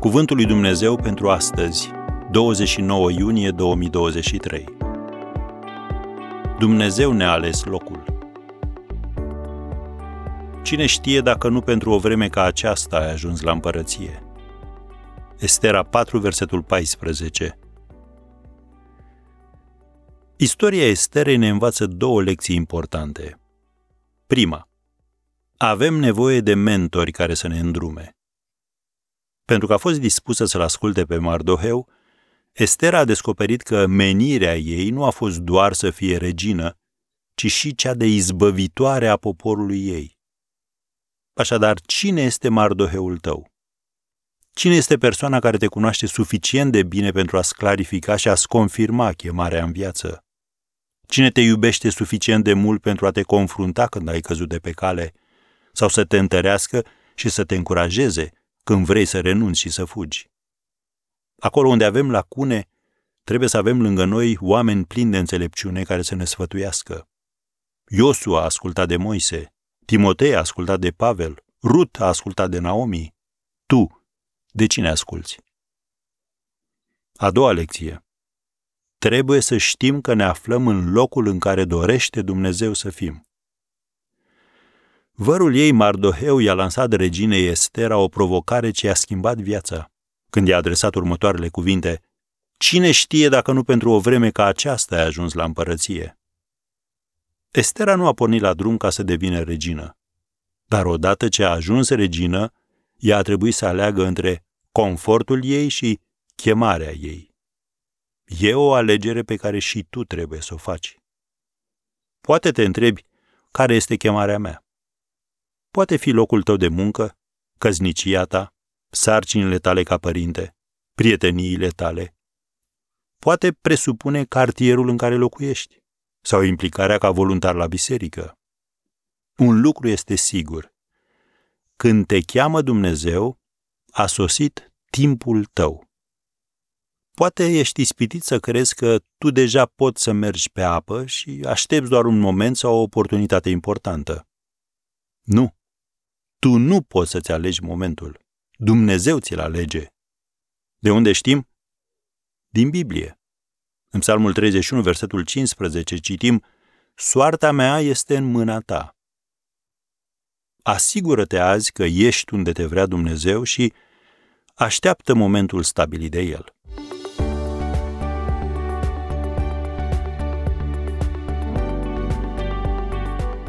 Cuvântul lui Dumnezeu pentru astăzi, 29 iunie 2023. Dumnezeu ne-a ales locul. Cine știe dacă nu pentru o vreme ca aceasta ai ajuns la împărăție? Estera 4, versetul 14. Istoria Esterei ne învață două lecții importante. Prima, avem nevoie de mentori care să ne îndrume. Pentru că a fost dispusă să-l asculte pe Mardoheu, Estera a descoperit că menirea ei nu a fost doar să fie regină, ci și cea de izbăvitoare a poporului ei. Așadar, cine este Mardoheul tău? Cine este persoana care te cunoaște suficient de bine pentru a-ți clarifica și a-ți confirma chemarea în viață? Cine te iubește suficient de mult pentru a te confrunta când ai căzut de pe cale sau să te întărească și să te încurajeze când vrei să renunți și să fugi. Acolo unde avem lacune, trebuie să avem lângă noi oameni plini de înțelepciune care să ne sfătuiască. Iosu a ascultat de Moise, Timotei a ascultat de Pavel, Rut a ascultat de Naomi. Tu, de cine asculți? A doua lecție. Trebuie să știm că ne aflăm în locul în care dorește Dumnezeu să fim. Vărul ei, Mardoheu, i-a lansat reginei Estera o provocare ce i-a schimbat viața, când i-a adresat următoarele cuvinte, Cine știe dacă nu pentru o vreme ca aceasta ai ajuns la împărăție? Estera nu a pornit la drum ca să devină regină, dar odată ce a ajuns regină, ea a trebuit să aleagă între confortul ei și chemarea ei. E o alegere pe care și tu trebuie să o faci. Poate te întrebi, care este chemarea mea? Poate fi locul tău de muncă, căznicia ta, sarcinile tale ca părinte, prieteniile tale. Poate presupune cartierul în care locuiești sau implicarea ca voluntar la biserică. Un lucru este sigur. Când te cheamă Dumnezeu, a sosit timpul tău. Poate ești ispitit să crezi că tu deja poți să mergi pe apă și aștepți doar un moment sau o oportunitate importantă. Nu. Tu nu poți să-ți alegi momentul. Dumnezeu ți-l alege. De unde știm? Din Biblie. În Psalmul 31, versetul 15, citim Soarta mea este în mâna ta. Asigură-te azi că ești unde te vrea Dumnezeu și așteaptă momentul stabilit de El.